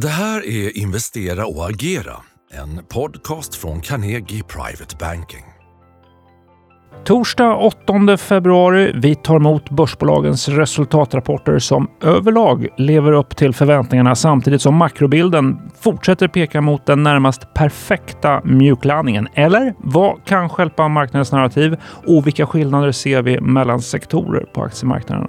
Det här är Investera och agera, en podcast från Carnegie Private Banking. Torsdag 8 februari. Vi tar emot börsbolagens resultatrapporter som överlag lever upp till förväntningarna samtidigt som makrobilden fortsätter peka mot den närmast perfekta mjuklandningen. Eller vad kan stjälpa marknadens narrativ och vilka skillnader ser vi mellan sektorer på aktiemarknaden?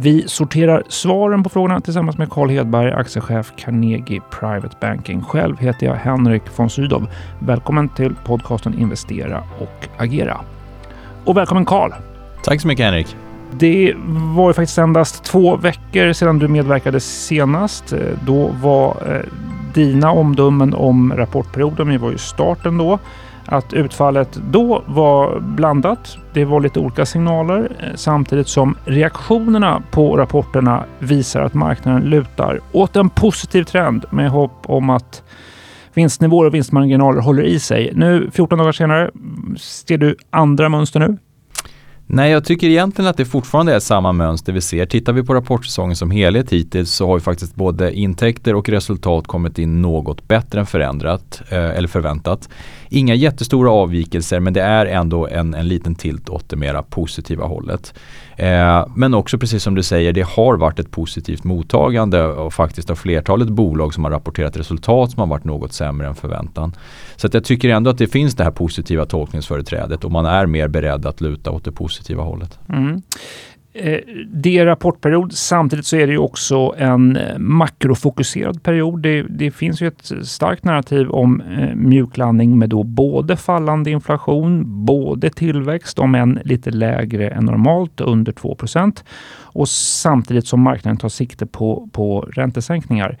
Vi sorterar svaren på frågorna tillsammans med Carl Hedberg, aktiechef Carnegie Private Banking. Själv heter jag Henrik von Sydow. Välkommen till podcasten Investera och agera. Och välkommen Carl! Tack så mycket Henrik! Det var ju faktiskt endast två veckor sedan du medverkade senast. Då var eh, dina omdömen om rapportperioden, det var ju starten då, att utfallet då var blandat. Det var lite olika signaler eh, samtidigt som reaktionerna på rapporterna visar att marknaden lutar åt en positiv trend med hopp om att vinstnivåer och vinstmarginaler håller i sig. Nu 14 dagar senare, ser du andra mönster nu? Nej, jag tycker egentligen att det fortfarande är samma mönster vi ser. Tittar vi på rapportsäsongen som helhet hittills så har ju faktiskt både intäkter och resultat kommit in något bättre än förändrat eh, eller förväntat. Inga jättestora avvikelser men det är ändå en, en liten tilt åt det mera positiva hållet. Eh, men också precis som du säger, det har varit ett positivt mottagande och faktiskt av flertalet bolag som har rapporterat resultat som har varit något sämre än förväntan. Så att jag tycker ändå att det finns det här positiva tolkningsföreträdet och man är mer beredd att luta åt det positiva hållet. Mm. Eh, det är rapportperiod. Samtidigt så är det ju också en eh, makrofokuserad period. Det, det finns ju ett starkt narrativ om eh, mjuklandning med då både fallande inflation, både tillväxt, om än lite lägre än normalt, under 2% och samtidigt som marknaden tar sikte på, på räntesänkningar.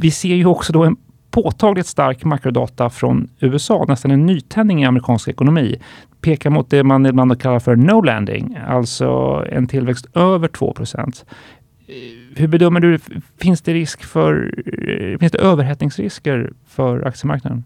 Vi ser ju också då en påtagligt stark makrodata från USA, nästan en nytändning i amerikansk ekonomi, pekar mot det man ibland kallar för no landing, alltså en tillväxt över 2% eh, Hur bedömer du, finns det risk för, eh, finns det överhettningsrisker för aktiemarknaden?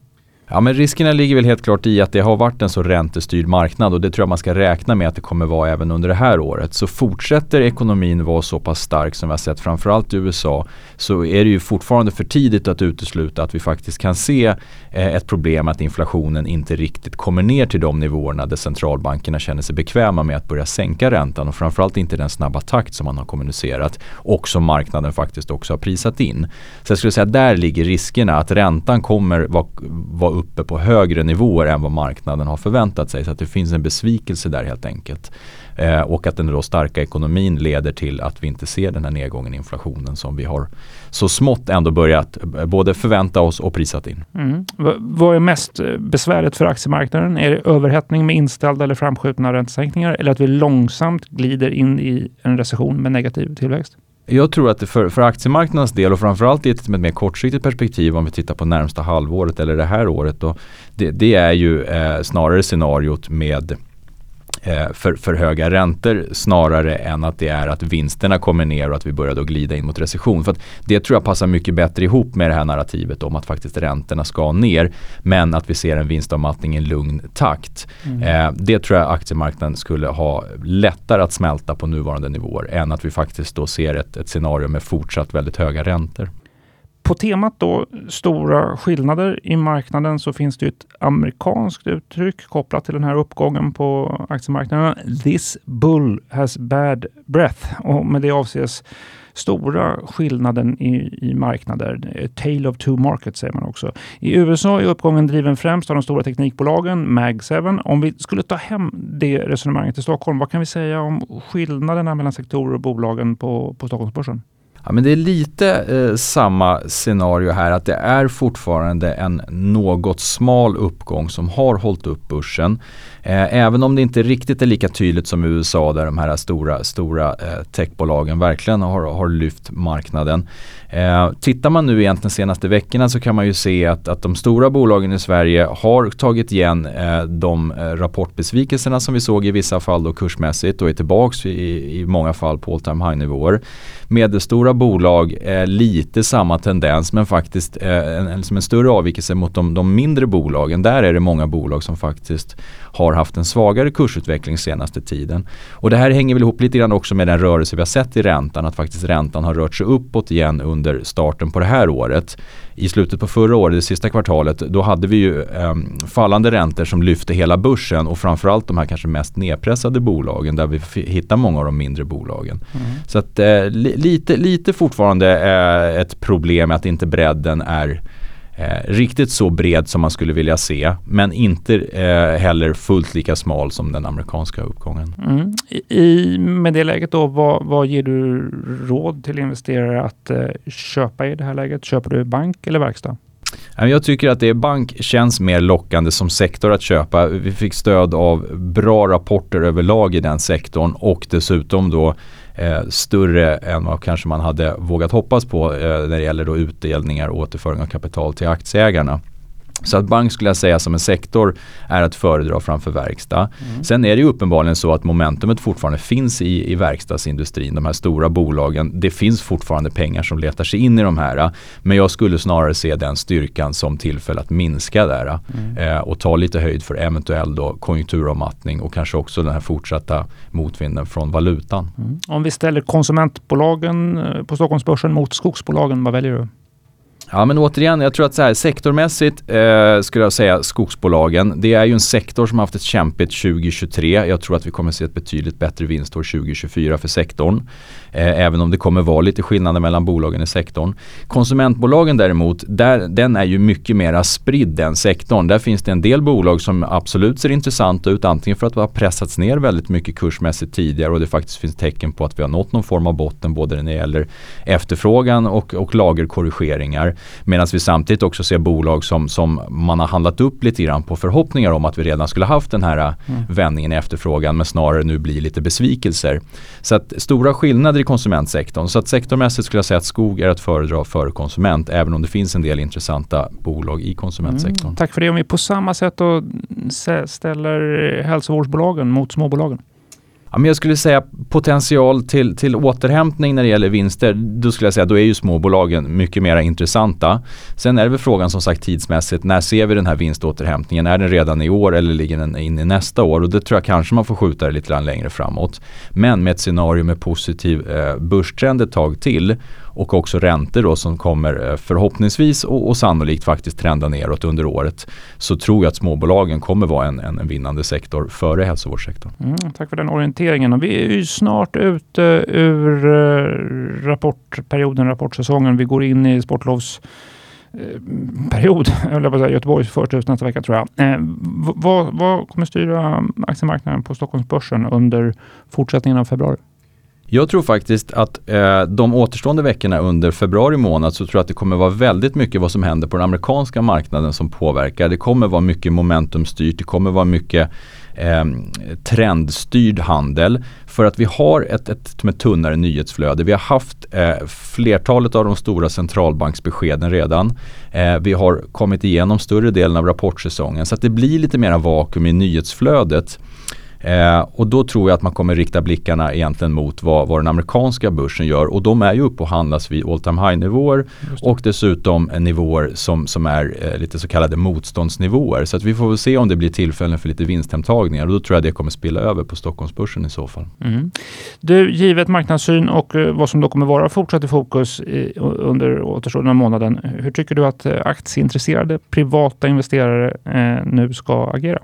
Ja men riskerna ligger väl helt klart i att det har varit en så räntestyrd marknad och det tror jag man ska räkna med att det kommer vara även under det här året. Så fortsätter ekonomin vara så pass stark som vi har sett framförallt i USA så är det ju fortfarande för tidigt att utesluta att vi faktiskt kan se eh, ett problem att inflationen inte riktigt kommer ner till de nivåerna där centralbankerna känner sig bekväma med att börja sänka räntan och framförallt inte den snabba takt som man har kommunicerat och som marknaden faktiskt också har prisat in. Så jag skulle säga att där ligger riskerna att räntan kommer vara var uppe på högre nivåer än vad marknaden har förväntat sig. Så att det finns en besvikelse där helt enkelt. Eh, och att den då starka ekonomin leder till att vi inte ser den här nedgången i inflationen som vi har så smått ändå börjat eh, både förvänta oss och prisat in. Mm. vad är mest eh, besvärligt för aktiemarknaden? Är det överhettning med inställda eller framskjutna räntesänkningar eller att vi långsamt glider in i en recession med negativ tillväxt? Jag tror att det för, för aktiemarknadens del och framförallt i ett, ett mer kortsiktigt perspektiv om vi tittar på närmsta halvåret eller det här året. Då, det, det är ju eh, snarare scenariot med för, för höga räntor snarare än att det är att vinsterna kommer ner och att vi börjar då glida in mot recession. För det tror jag passar mycket bättre ihop med det här narrativet om att faktiskt räntorna ska ner men att vi ser en vinstavmattning i en lugn takt. Mm. Eh, det tror jag aktiemarknaden skulle ha lättare att smälta på nuvarande nivåer än att vi faktiskt då ser ett, ett scenario med fortsatt väldigt höga räntor. På temat då stora skillnader i marknaden så finns det ett amerikanskt uttryck kopplat till den här uppgången på aktiemarknaden. This bull has bad breath och med det avses stora skillnaden i, i marknader. Tale of two markets säger man också. I USA är uppgången driven främst av de stora teknikbolagen, Mag7. Om vi skulle ta hem det resonemanget till Stockholm, vad kan vi säga om skillnaderna mellan sektorer och bolagen på, på Stockholmsbörsen? Ja, men det är lite eh, samma scenario här att det är fortfarande en något smal uppgång som har hållit upp börsen. Eh, även om det inte riktigt är lika tydligt som i USA där de här stora, stora eh, techbolagen verkligen har, har lyft marknaden. Eh, tittar man nu egentligen senaste veckorna så kan man ju se att, att de stora bolagen i Sverige har tagit igen eh, de eh, rapportbesvikelserna som vi såg i vissa fall då kursmässigt och är tillbaks i, i många fall på all time high nivåer. Medelstora medelstora bolag eh, lite samma tendens men faktiskt eh, en, liksom en större avvikelse mot de, de mindre bolagen. Där är det många bolag som faktiskt har haft en svagare kursutveckling senaste tiden. Och det här hänger väl ihop lite grann också med den rörelse vi har sett i räntan. Att faktiskt räntan har rört sig uppåt igen under starten på det här året. I slutet på förra året, det sista kvartalet, då hade vi ju eh, fallande räntor som lyfte hela börsen och framförallt de här kanske mest nedpressade bolagen där vi hittar många av de mindre bolagen. Mm. Så att eh, lite, lite fortfarande eh, ett problem att inte bredden är eh, riktigt så bred som man skulle vilja se men inte eh, heller fullt lika smal som den amerikanska uppgången. Mm. I, med det läget då, vad, vad ger du råd till investerare att eh, köpa i det här läget? Köper du bank eller verkstad? Jag tycker att det är bank känns mer lockande som sektor att köpa. Vi fick stöd av bra rapporter överlag i den sektorn och dessutom då eh, större än vad kanske man hade vågat hoppas på eh, när det gäller då utdelningar och återföring av kapital till aktieägarna. Så att bank skulle jag säga som en sektor är att föredra framför verkstad. Mm. Sen är det ju uppenbarligen så att momentumet fortfarande finns i, i verkstadsindustrin. De här stora bolagen. Det finns fortfarande pengar som letar sig in i de här. Men jag skulle snarare se den styrkan som tillfälle att minska där. Mm. Eh, och ta lite höjd för eventuell då konjunkturavmattning och kanske också den här fortsatta motvinden från valutan. Mm. Om vi ställer konsumentbolagen eh, på Stockholmsbörsen mot skogsbolagen, vad väljer du? Ja men återigen, jag tror att så här, sektormässigt eh, skulle jag säga skogsbolagen. Det är ju en sektor som har haft ett kämpigt 2023. Jag tror att vi kommer se ett betydligt bättre vinstår 2024 för sektorn. Eh, även om det kommer vara lite skillnader mellan bolagen i sektorn. Konsumentbolagen däremot, där, den är ju mycket mera spridd den sektorn. Där finns det en del bolag som absolut ser intressanta ut. Antingen för att det har pressats ner väldigt mycket kursmässigt tidigare och det faktiskt finns tecken på att vi har nått någon form av botten både när det gäller efterfrågan och, och lagerkorrigeringar. Medan vi samtidigt också ser bolag som, som man har handlat upp lite grann på förhoppningar om att vi redan skulle haft den här mm. vändningen i efterfrågan men snarare nu blir lite besvikelser. Så att stora skillnader i konsumentsektorn. Så att sektormässigt skulle jag säga att skog är att föredra för konsument även om det finns en del intressanta bolag i konsumentsektorn. Mm, tack för det. Om vi på samma sätt då ställer hälsovårdsbolagen mot småbolagen? Ja, men jag skulle säga potential till, till återhämtning när det gäller vinster. Då skulle jag säga då är ju småbolagen mycket mer intressanta. Sen är det väl frågan som sagt tidsmässigt. När ser vi den här vinståterhämtningen? Är den redan i år eller ligger den in i nästa år? Och det tror jag kanske man får skjuta det lite längre framåt. Men med ett scenario med positiv eh, börstrend ett tag till och också räntor då som kommer eh, förhoppningsvis och, och sannolikt faktiskt trenda neråt under året så tror jag att småbolagen kommer vara en, en, en vinnande sektor före hälsovårdssektorn. Mm, tack för den orienteringen. Och vi är ju snart ute ur eh, rapportperioden, rapportsäsongen. Vi går in i sportlovs eh, period, eller vad säger Göteborgs första ut nästa vecka tror jag. Eh, vad, vad kommer styra aktiemarknaden på Stockholmsbörsen under fortsättningen av februari? Jag tror faktiskt att eh, de återstående veckorna under februari månad så tror jag att det kommer vara väldigt mycket vad som händer på den amerikanska marknaden som påverkar. Det kommer vara mycket momentumstyrt, det kommer vara mycket eh, trendstyrd handel. För att vi har ett, ett, ett tunnare nyhetsflöde. Vi har haft eh, flertalet av de stora centralbanksbeskeden redan. Eh, vi har kommit igenom större delen av rapportsäsongen så att det blir lite mera vakuum i nyhetsflödet. Eh, och då tror jag att man kommer rikta blickarna egentligen mot vad, vad den amerikanska börsen gör och de är ju uppe och handlas vid all time high nivåer och dessutom nivåer som, som är eh, lite så kallade motståndsnivåer. Så att vi får väl se om det blir tillfällen för lite vinsthemtagningar och då tror jag det kommer spilla över på Stockholmsbörsen i så fall. Mm. Du, givet marknadssyn och eh, vad som då kommer vara fortsatt i fokus i, under återstående månaden. Hur tycker du att eh, aktieintresserade privata investerare eh, nu ska agera?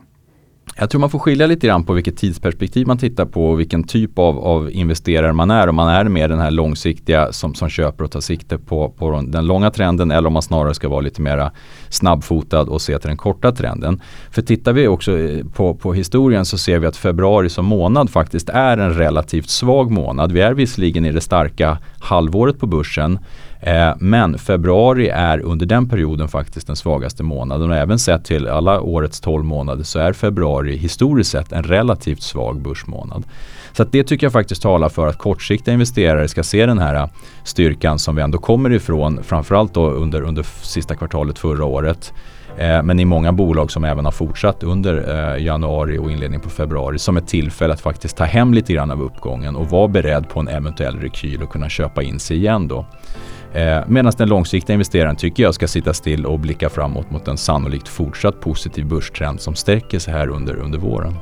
Jag tror man får skilja lite grann på vilket tidsperspektiv man tittar på och vilken typ av, av investerare man är. Om man är mer den här långsiktiga som, som köper och tar sikte på, på den långa trenden eller om man snarare ska vara lite mera snabbfotad och se till den korta trenden. För tittar vi också eh, på, på historien så ser vi att februari som månad faktiskt är en relativt svag månad. Vi är visserligen i det starka halvåret på börsen Eh, men februari är under den perioden faktiskt den svagaste månaden och även sett till alla årets 12 månader så är februari historiskt sett en relativt svag börsmånad. Så det tycker jag faktiskt talar för att kortsiktiga investerare ska se den här eh, styrkan som vi ändå kommer ifrån framförallt då under, under sista kvartalet förra året Eh, men i många bolag som även har fortsatt under eh, januari och inledning på februari som ett tillfälle att faktiskt ta hem lite grann av uppgången och vara beredd på en eventuell rekyl och kunna köpa in sig igen då. Eh, Medan den långsiktiga investeraren tycker jag ska sitta still och blicka framåt mot en sannolikt fortsatt positiv börstrend som sträcker sig här under, under våren.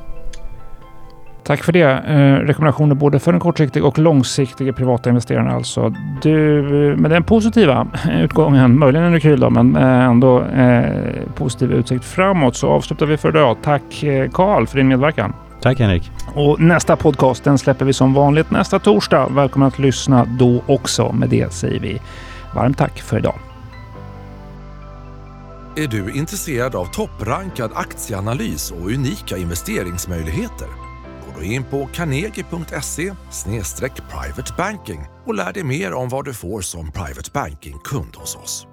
Tack för det. Eh, rekommendationer både för den kortsiktiga och långsiktiga privata investeraren alltså. Du, eh, med den positiva utgången, möjligen en rekyl då, men eh, ändå eh, positiv utsikt framåt så avslutar vi för idag. Tack eh, Karl för din medverkan. Tack Henrik. Och nästa podcast den släpper vi som vanligt nästa torsdag. Välkommen att lyssna då också. Med det säger vi varmt tack för idag. Är du intresserad av topprankad aktieanalys och unika investeringsmöjligheter? Gå då in på carnegie.se private banking och lär dig mer om vad du får som private banking-kund hos oss.